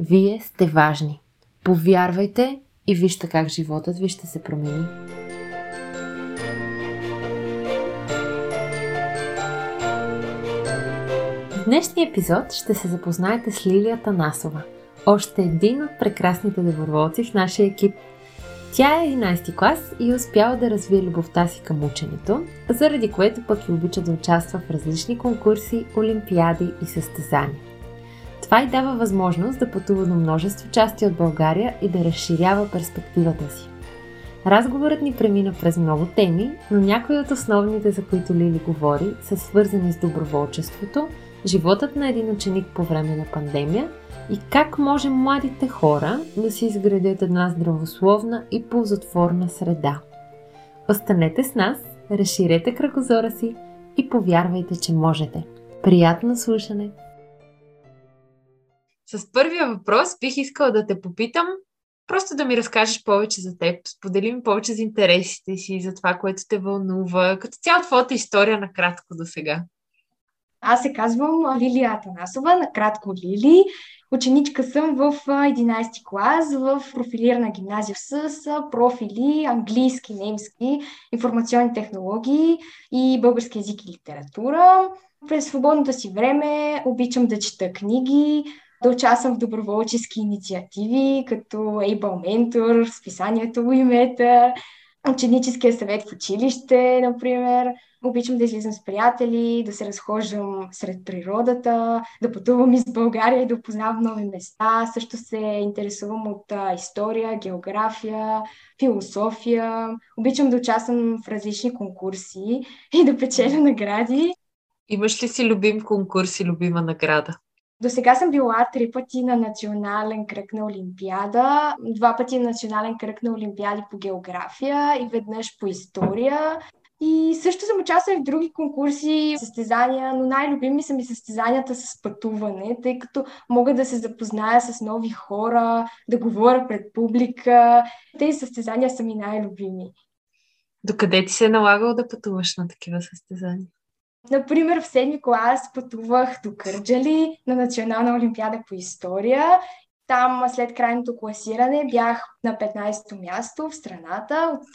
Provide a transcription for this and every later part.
Вие сте важни. Повярвайте и вижте как животът ви ще се промени. В днешния епизод ще се запознаете с Лилия Танасова, още един от прекрасните доброволци в нашия екип. Тя е 11 клас и е успяла да развие любовта си към ученето, заради което пък и обича да участва в различни конкурси, олимпиади и състезания. Това й дава възможност да пътува до множество части от България и да разширява перспективата си. Разговорът ни премина през много теми, но някои от основните, за които Лили говори, са свързани с доброволчеството, животът на един ученик по време на пандемия и как може младите хора да си изградят една здравословна и ползотворна среда. Останете с нас, разширете кръгозора си и повярвайте, че можете. Приятно слушане! С първия въпрос бих искала да те попитам просто да ми разкажеш повече за теб, споделим повече за интересите си, за това, което те вълнува, като цяло твоята история накратко до сега. Аз се казвам Лилия Атанасова, накратко Лили. Ученичка съм в 11 клас в профилирана гимназия с профили английски, немски, информационни технологии и български язик и литература. През свободното си време обичам да чета книги, да участвам в доброволчески инициативи, като Able Mentor, списанието Уимета, ученическия съвет в училище, например. Обичам да излизам с приятели, да се разхождам сред природата, да пътувам из България и да опознавам нови места. Също се интересувам от история, география, философия. Обичам да участвам в различни конкурси и да печеля награди. Имаш ли си любим конкурс и любима награда? До сега съм била три пъти на национален кръг на Олимпиада, два пъти на национален кръг на Олимпиади по география и веднъж по история. И също съм участвала в други конкурси, състезания, но най-любими са ми състезанията с пътуване, тъй като мога да се запозная с нови хора, да говоря пред публика. Тези състезания са ми най-любими. Докъде ти се е налагало да пътуваш на такива състезания? Например, в седми клас пътувах до Кърджали на Национална олимпиада по история. Там след крайното класиране бях на 15-то място в страната от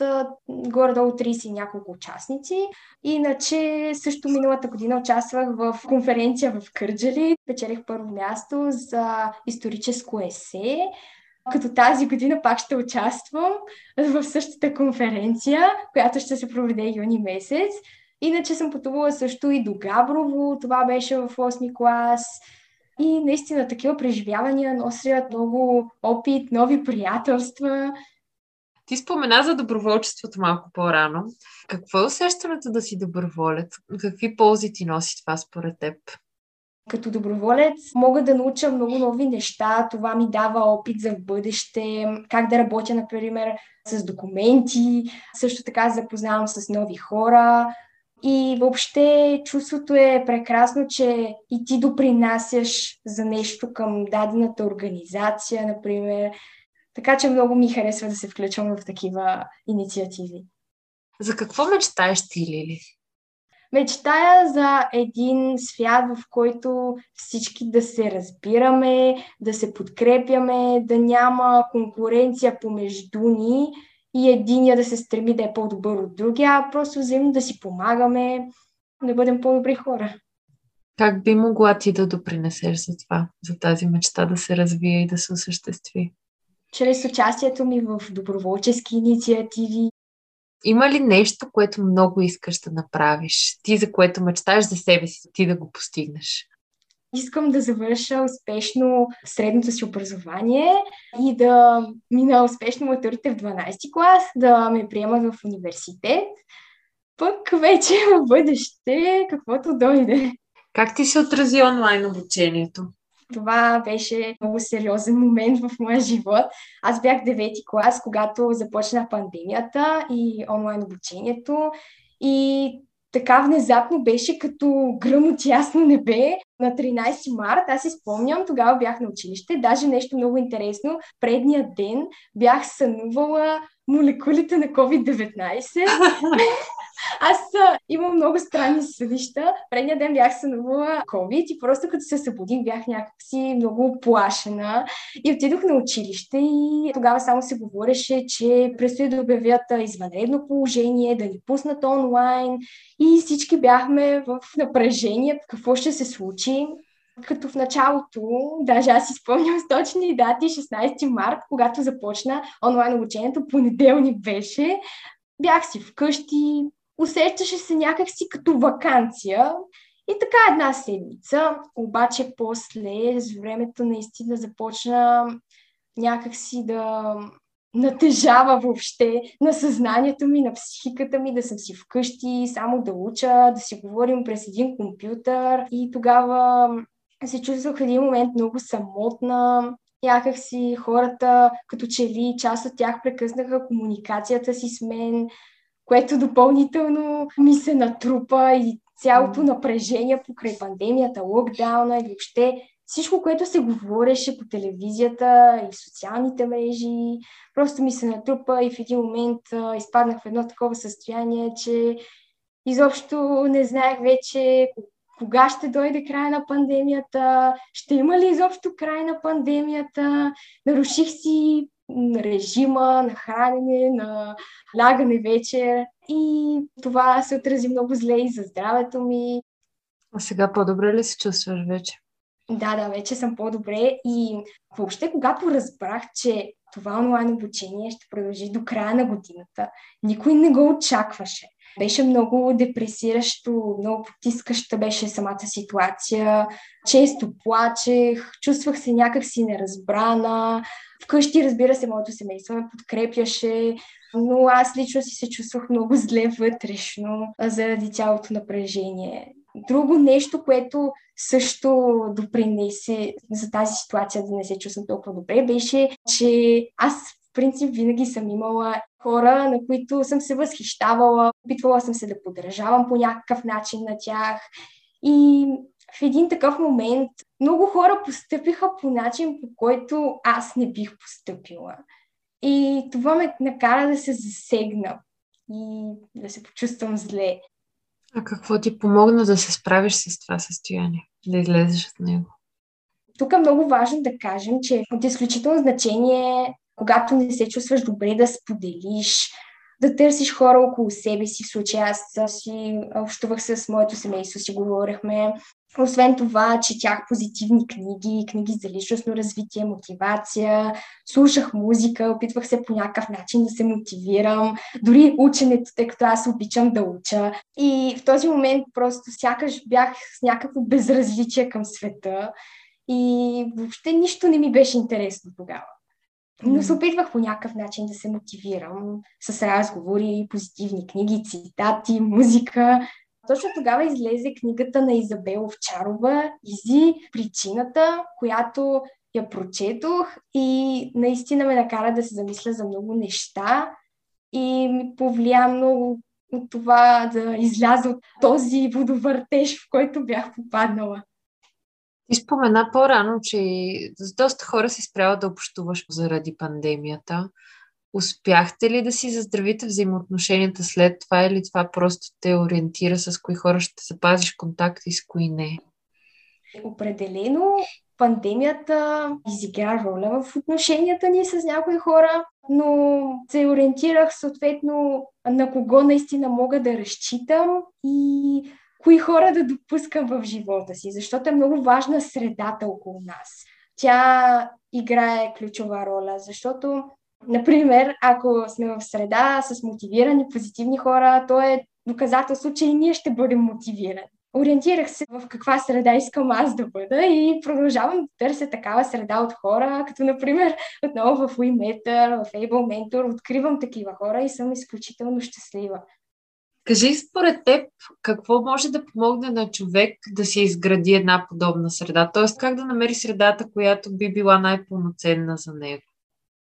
горе-долу 30 няколко участници. Иначе също миналата година участвах в конференция в Кърджали. Печелих първо място за историческо есе. Като тази година пак ще участвам в същата конференция, която ще се проведе юни месец. Иначе съм пътувала също и до Габрово, това беше в 8 клас. И наистина такива преживявания носят много опит, нови приятелства. Ти спомена за доброволчеството малко по-рано. Какво е усещането да си доброволец? Какви ползи ти носи това според теб? Като доброволец мога да науча много нови неща. Това ми дава опит за в бъдеще, как да работя, например, с документи. Също така запознавам с нови хора. И въобще чувството е прекрасно, че и ти допринасяш за нещо към дадената организация, например. Така че много ми харесва да се включвам в такива инициативи. За какво мечтаеш ти, Лили? Мечтая за един свят, в който всички да се разбираме, да се подкрепяме, да няма конкуренция помежду ни и единия да се стреми да е по-добър от другия, а просто взаимно да си помагаме, да бъдем по-добри хора. Как би могла ти да допринесеш за това, за тази мечта да се развие и да се осъществи? Чрез участието ми в доброволчески инициативи. Има ли нещо, което много искаш да направиш? Ти, за което мечтаеш за себе си, ти да го постигнеш? Искам да завърша успешно средното си образование и да мина успешно матурите в 12 клас, да ме приемат в университет. Пък вече в бъдеще, каквото дойде. Как ти се отрази онлайн обучението? Това беше много сериозен момент в моя живот. Аз бях девети клас, когато започна пандемията и онлайн обучението. И така внезапно беше като гръм от ясно небе. На 13 март, аз си спомням, тогава бях на училище. Даже нещо много интересно. Предния ден бях сънувала молекулите на COVID-19. Аз а, имам много странни съвища. Предния ден бях сънувала COVID и просто като се събудих бях някакси много плашена. И отидох на училище и тогава само се говореше, че предстои да обявят извънредно положение, да ни пуснат онлайн и всички бяхме в напрежение какво ще се случи. Като в началото, даже аз си спомням с точни дати, 16 март, когато започна онлайн обучението, понеделник беше, бях си вкъщи, усещаше се някакси като вакансия. И така една седмица, обаче после, с времето наистина започна някакси да натежава въобще на съзнанието ми, на психиката ми, да съм си вкъщи, само да уча, да си говорим през един компютър. И тогава се чувствах един момент много самотна. Някак си хората, като че ли част от тях прекъснаха комуникацията си с мен, което допълнително ми се натрупа и цялото напрежение покрай пандемията, локдауна и въобще всичко, което се говореше по телевизията и социалните мрежи, просто ми се натрупа и в един момент а, изпаднах в едно такова състояние, че изобщо не знаех вече кога ще дойде края на пандемията, ще има ли изобщо край на пандемията. Наруших си режима на хранене, на лягане вечер и това се отрази много зле и за здравето ми. А сега по-добре ли се чувстваш вече? Да, да, вече съм по-добре и въобще когато разбрах, че това онлайн обучение ще продължи до края на годината, никой не го очакваше. Беше много депресиращо, много потискаща беше самата ситуация. Често плачех, чувствах се някакси неразбрана. Вкъщи, разбира се, моето семейство ме подкрепяше, но аз лично си се чувствах много зле вътрешно заради цялото напрежение. Друго нещо, което също допринесе за тази ситуация да не се чувствам толкова добре, беше, че аз в принцип винаги съм имала хора, на които съм се възхищавала, опитвала съм се да подражавам по някакъв начин на тях. И в един такъв момент много хора постъпиха по начин, по който аз не бих постъпила. И това ме накара да се засегна и да се почувствам зле. А какво ти помогна да се справиш с това състояние, да излезеш от него? Тук е много важно да кажем, че от изключително значение когато не се чувстваш добре, да споделиш, да търсиш хора около себе си. В случая аз си общувах с моето семейство, си говорихме. Освен това, четях позитивни книги, книги за личностно развитие, мотивация, слушах музика, опитвах се по някакъв начин да се мотивирам, дори ученето, тъй като аз обичам да уча. И в този момент просто сякаш бях с някакво безразличие към света и въобще нищо не ми беше интересно тогава. Но се опитвах по някакъв начин да се мотивирам с разговори, позитивни книги, цитати, музика. Точно тогава излезе книгата на Изабел Овчарова «Изи. Причината», която я прочетох и наистина ме накара да се замисля за много неща и ми повлия много от това да изляза от този водовъртеж, в който бях попаднала. Ти спомена по-рано, че с доста хора си спряла да общуваш заради пандемията. Успяхте ли да си заздравите взаимоотношенията след това или това просто те ориентира с кои хора ще запазиш контакт и с кои не? Определено пандемията изигра роля в отношенията ни с някои хора, но се ориентирах съответно на кого наистина мога да разчитам и кои хора да допускам в живота си, защото е много важна средата около нас. Тя играе ключова роля, защото, например, ако сме в среда с мотивирани, позитивни хора, то е доказателство, че и ние ще бъдем мотивирани. Ориентирах се в каква среда искам аз да бъда и продължавам да търся такава среда от хора, като например отново в WeMeter, в Able Mentor, откривам такива хора и съм изключително щастлива. Кажи според теб, какво може да помогне на човек да си изгради една подобна среда? Тоест, как да намери средата, която би била най-пълноценна за него?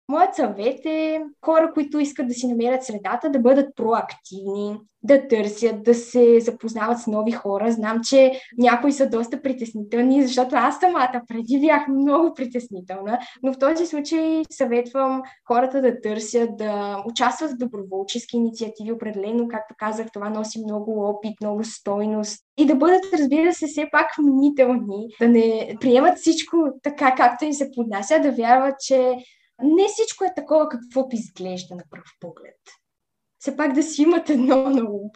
Моят съвет е хора, които искат да си намерят средата, да бъдат проактивни, да търсят, да се запознават с нови хора. Знам, че някои са доста притеснителни, защото аз самата преди бях много притеснителна, но в този случай съветвам хората да търсят, да участват в доброволчески инициативи. Определено, както казах, това носи много опит, много стойност и да бъдат, разбира се, все пак мнителни, да не приемат всичко така, както им се поднася, да вярват, че не всичко е такова, каквото изглежда на пръв поглед. Все пак да си имат едно на ум.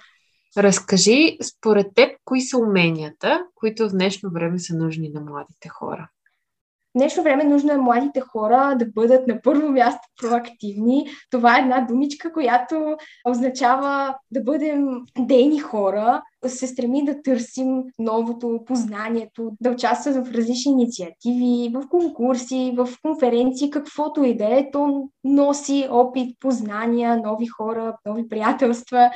Разкажи, според теб, кои са уменията, които в днешно време са нужни на младите хора? Днешно време нужно е младите хора да бъдат на първо място проактивни. Това е една думичка, която означава да бъдем дейни хора, се стреми да търсим новото, познанието, да участват в различни инициативи, в конкурси, в конференции, каквото и да е. То носи опит, познания, нови хора, нови приятелства.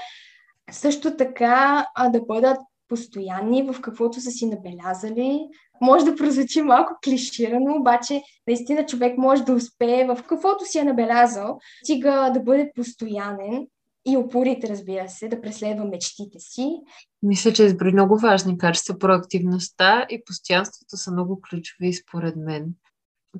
Също така а, да бъдат постоянни в каквото са си набелязали. Може да прозвучи малко клиширано, обаче наистина човек може да успее в каквото си е набелязал, стига да бъде постоянен и упорит, разбира се, да преследва мечтите си. Мисля, че изброи много важни качества. Проактивността и постоянството са много ключови, според мен.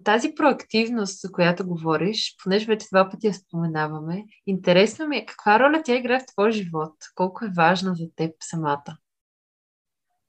Тази проактивност, за която говориш, понеже вече два пъти я споменаваме, интересно ми е каква роля тя играе в твоя живот? Колко е важна за теб самата?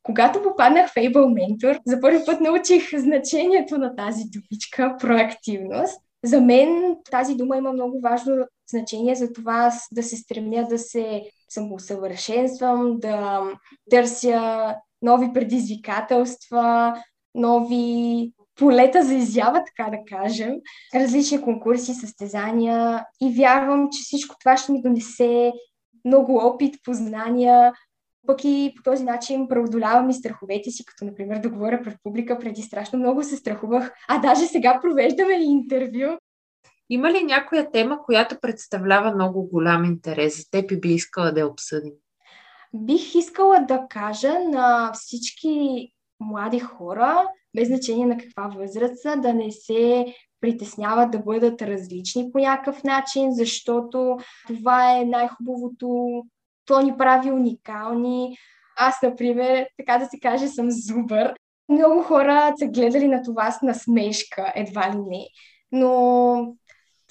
Когато попаднах в Able Mentor, за първи път научих значението на тази думичка проактивност. За мен тази дума има много важно значение за това да се стремя да се самоусъвършенствам, да търся нови предизвикателства, нови полета за изява, така да кажем, различни конкурси, състезания и вярвам, че всичко това ще ми донесе много опит, познания, пък и по този начин преодолявам и страховете си, като например да говоря пред публика. Преди страшно много се страхувах, а даже сега провеждаме и интервю. Има ли някоя тема, която представлява много голям интерес за теб и би искала да я обсъдим? Бих искала да кажа на всички млади хора, без значение на каква възраст са, да не се притесняват да бъдат различни по някакъв начин, защото това е най-хубавото то ни прави уникални. Аз, например, така да се каже, съм зубър. Много хора са гледали на това с насмешка, едва ли не. Но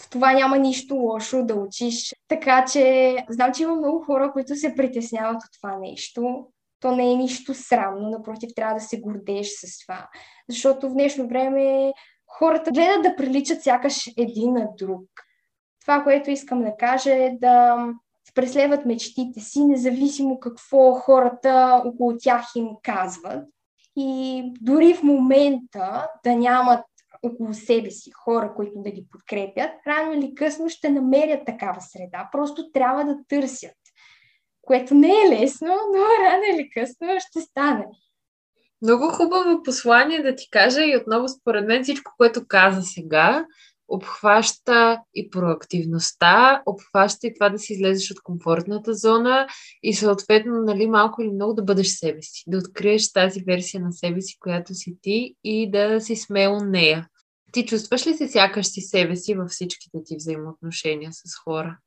в това няма нищо лошо да учиш. Така че знам, че има много хора, които се притесняват от това нещо. То не е нищо срамно, напротив, трябва да се гордееш с това. Защото в днешно време хората гледат да приличат сякаш един на друг. Това, което искам да кажа е да преследват мечтите си, независимо какво хората около тях им казват. И дори в момента да нямат около себе си хора, които да ги подкрепят, рано или късно ще намерят такава среда. Просто трябва да търсят. Което не е лесно, но рано или късно ще стане. Много хубаво послание да ти кажа и отново според мен всичко, което каза сега, обхваща и проактивността, обхваща и това да си излезеш от комфортната зона и съответно нали, малко или много да бъдеш себе си, да откриеш тази версия на себе си, която си ти и да си смел нея. Ти чувстваш ли се сякаш си себе си във всичките ти взаимоотношения с хора?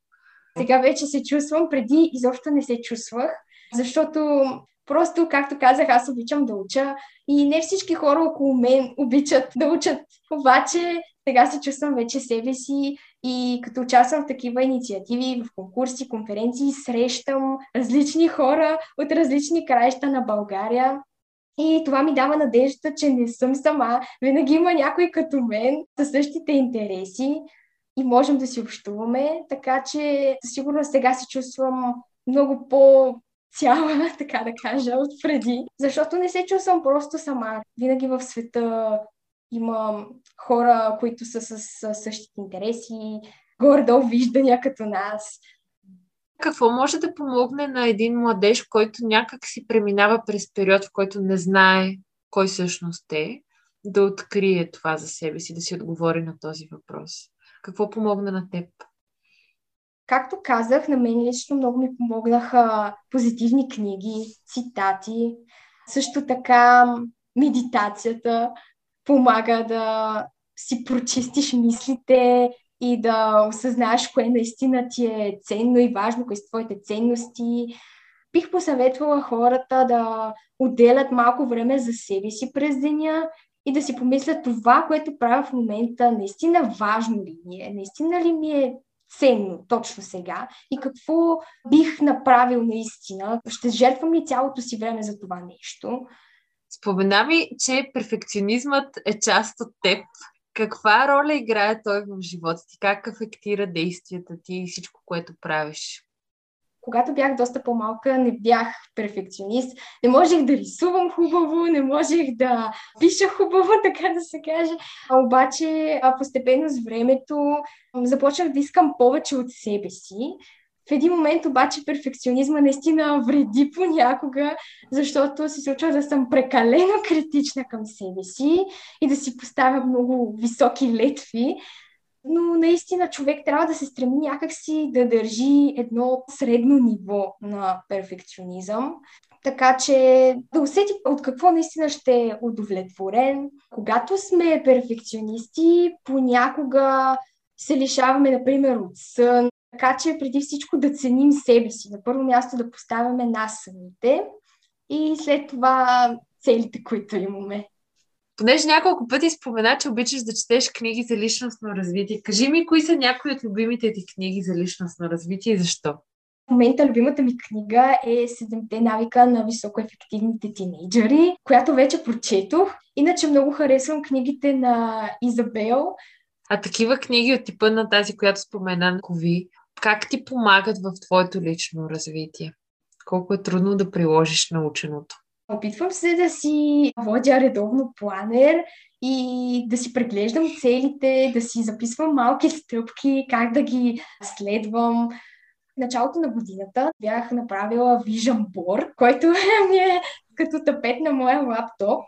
Сега вече се чувствам, преди изобщо не се чувствах, защото просто, както казах, аз обичам да уча и не всички хора около мен обичат да учат. Обаче сега се чувствам вече себе си и като участвам в такива инициативи, в конкурси, конференции, срещам различни хора от различни краища на България. И това ми дава надежда, че не съм сама. Винаги има някой като мен със същите интереси и можем да си общуваме. Така че със сигурност сега се чувствам много по цяла, така да кажа, от преди. Защото не се чувствам просто сама. Винаги в света има хора, които са с, с същите интереси, горе-долу виждания като нас. Какво може да помогне на един младеж, който някак си преминава през период, в който не знае кой всъщност е, да открие това за себе си, да си отговори на този въпрос? Какво помогна на теб? Както казах, на мен лично много ми помогнаха позитивни книги, цитати. Също така медитацията помага да си прочистиш мислите и да осъзнаеш кое наистина ти е ценно и важно, кои са твоите ценности. Бих посъветвала хората да отделят малко време за себе си през деня и да си помислят това, което правя в момента, наистина важно ли ми е, наистина ли ми е ценно точно сега и какво бих направил наистина. Ще жертвам ли цялото си време за това нещо? Спомена ми, че перфекционизмът е част от теб. Каква роля играе той в живота ти? Как афектира действията ти и всичко, което правиш? когато бях доста по-малка, не бях перфекционист. Не можех да рисувам хубаво, не можех да пиша хубаво, така да се каже. А обаче, постепенно с времето започнах да искам повече от себе си. В един момент обаче перфекционизма наистина вреди понякога, защото се случва да съм прекалено критична към себе си и да си поставя много високи летви, но наистина човек трябва да се стреми някакси да държи едно средно ниво на перфекционизъм, така че да усети от какво наистина ще е удовлетворен. Когато сме перфекционисти, понякога се лишаваме, например, от сън, така че преди всичко да ценим себе си. На първо място да поставяме нас самите и след това целите, които имаме. Понеже няколко пъти спомена, че обичаш да четеш книги за личностно развитие, кажи ми кои са някои от любимите ти книги за личностно развитие и защо? В момента любимата ми книга е Седемте навика на високоефективните тинейджери, която вече прочетох. Иначе много харесвам книгите на Изабел. А такива книги от типа на тази, която спомена Кови, как ти помагат в твоето лично развитие? Колко е трудно да приложиш наученото? Опитвам се да си водя редовно планер и да си преглеждам целите, да си записвам малки стъпки, как да ги следвам. В началото на годината бях направила Vision Board, който ми е като тапет на моя лаптоп.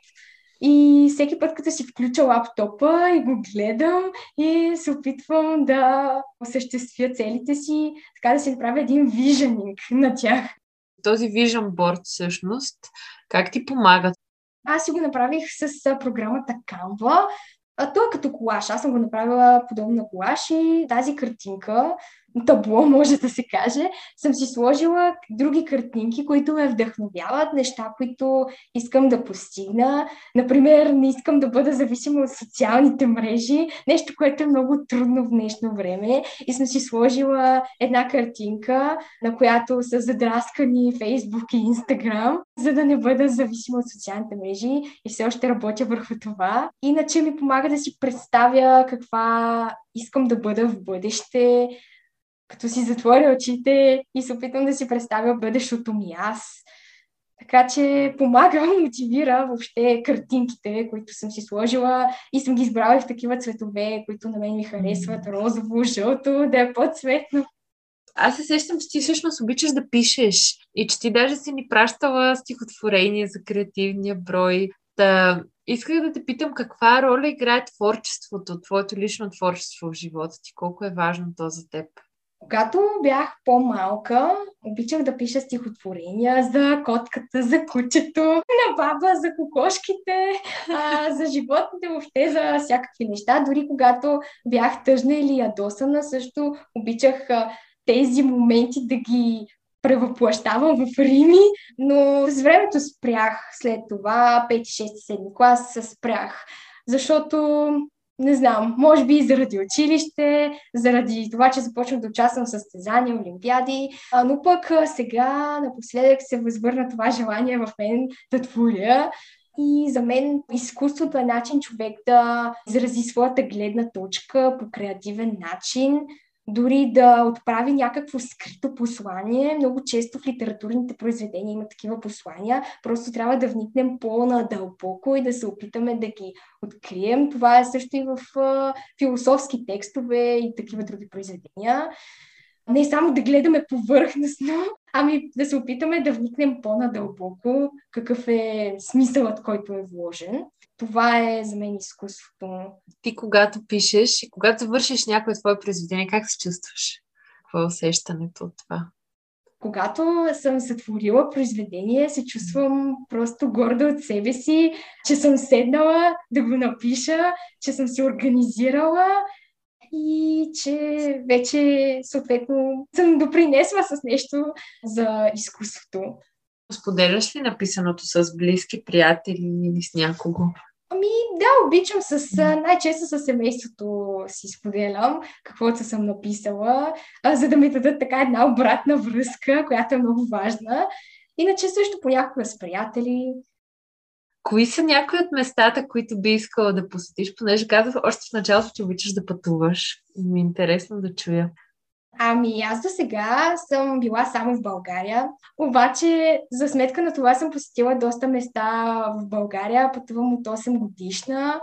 И всеки път, като си включа лаптопа и го гледам и се опитвам да осъществя целите си, така да си направя един виженинг на тях. Този Vision Board всъщност как ти помагат? Аз си го направих с програмата Canva. А то е като колаж. Аз съм го направила подобно на колаж и тази картинка табло, може да се каже, съм си сложила други картинки, които ме вдъхновяват, неща, които искам да постигна. Например, не искам да бъда зависима от социалните мрежи, нещо, което е много трудно в днешно време. И съм си сложила една картинка, на която са задраскани Facebook и Instagram, за да не бъда зависима от социалните мрежи и все още работя върху това. Иначе ми помага да си представя каква искам да бъда в бъдеще, като си затворя очите и се опитвам да си представя бъдещото ми аз. Така че помага, мотивира въобще картинките, които съм си сложила и съм ги избрала в такива цветове, които на мен ми харесват. Розово, жълто, да е по-цветно. Аз се сещам, че ти всъщност обичаш да пишеш и че ти даже си ни пращала стихотворение за креативния брой. Та, исках да те питам каква роля играе творчеството, твоето лично творчество в живота ти, колко е важно то за теб? Когато бях по-малка, обичах да пиша стихотворения за котката, за кучето, на баба, за кокошките, а, за животните, въобще за всякакви неща. Дори когато бях тъжна или ядосана, също обичах а, тези моменти да ги превъплащавам в Рими, но с времето спрях след това, 5, 6, 7 клас спрях, защото не знам, може би заради училище, заради това, че започвам да участвам в състезания, олимпиади, а, но пък сега напоследък се възвърна това желание в мен да творя. И за мен изкуството е начин човек да изрази своята гледна точка по креативен начин, дори да отправи някакво скрито послание. Много често в литературните произведения има такива послания. Просто трябва да вникнем по-надълбоко и да се опитаме да ги открием. Това е също и в философски текстове и такива други произведения. Не само да гледаме повърхностно, ами да се опитаме да вникнем по-надълбоко какъв е смисълът, който е вложен. Това е за мен изкуството. Ти когато пишеш и когато завършиш някое твое произведение, как се чувстваш? Какво е усещането от това? Когато съм сътворила произведение, се чувствам просто горда от себе си, че съм седнала да го напиша, че съм се организирала и че вече съответно съм допринесла с нещо за изкуството. Споделяш ли написаното с близки приятели или с някого? Ами да, обичам с, най-често с семейството си споделям каквото съм написала, за да ми дадат така една обратна връзка, която е много важна. Иначе също понякога с приятели. Кои са някои от местата, които би искала да посетиш, понеже казах още в началото, че обичаш да пътуваш? Ми е интересно да чуя. Ами аз до сега съм била само в България, обаче за сметка на това съм посетила доста места в България, пътувам от 8 годишна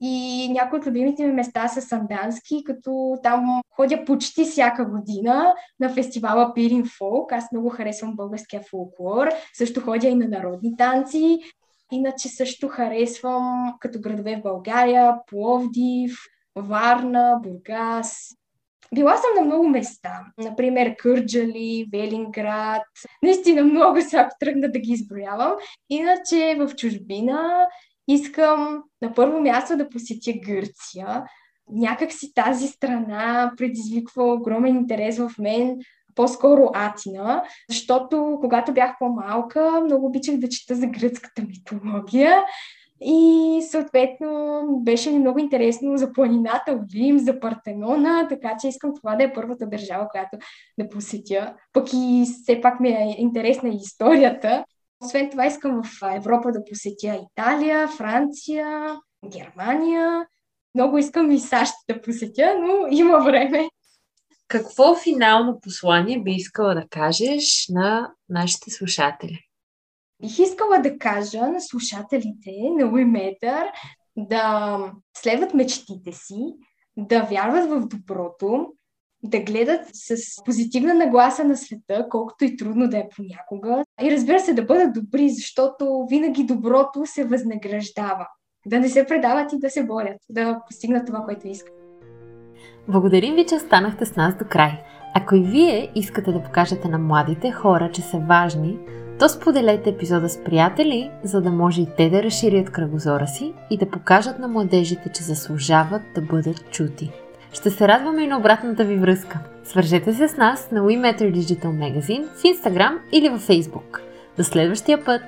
и някои от любимите ми места са Сандански, като там ходя почти всяка година на фестивала Пирин Фолк. Аз много харесвам българския фолклор. Също ходя и на народни танци. Иначе също харесвам като градове в България, Пловдив, Варна, Бургас, била съм на много места. Например, Кърджали, Велинград. Наистина много ако тръгна да ги изброявам. Иначе в чужбина искам на първо място да посетя Гърция. Някак си тази страна предизвиква огромен интерес в мен, по-скоро Атина, защото когато бях по-малка, много обичах да чета за гръцката митология и съответно беше много интересно за планината Олим, за Партенона, така че искам това да е първата държава, която да посетя. Пък и все пак ми е интересна и историята. Освен това искам в Европа да посетя Италия, Франция, Германия. Много искам и САЩ да посетя, но има време. Какво финално послание би искала да кажеш на нашите слушатели? Бих искала да кажа на слушателите на Уиметър да следват мечтите си, да вярват в доброто, да гледат с позитивна нагласа на света, колкото и трудно да е понякога. И разбира се, да бъдат добри, защото винаги доброто се възнаграждава. Да не се предават и да се борят, да постигнат това, което искат. Благодарим ви, че останахте с нас до край. Ако и вие искате да покажете на младите хора, че са важни, то споделете епизода с приятели, за да може и те да разширят кръгозора си и да покажат на младежите, че заслужават да бъдат чути. Ще се радваме и на обратната ви връзка. Свържете се с нас на WeMatter Digital Magazine в Instagram или във Facebook. До следващия път!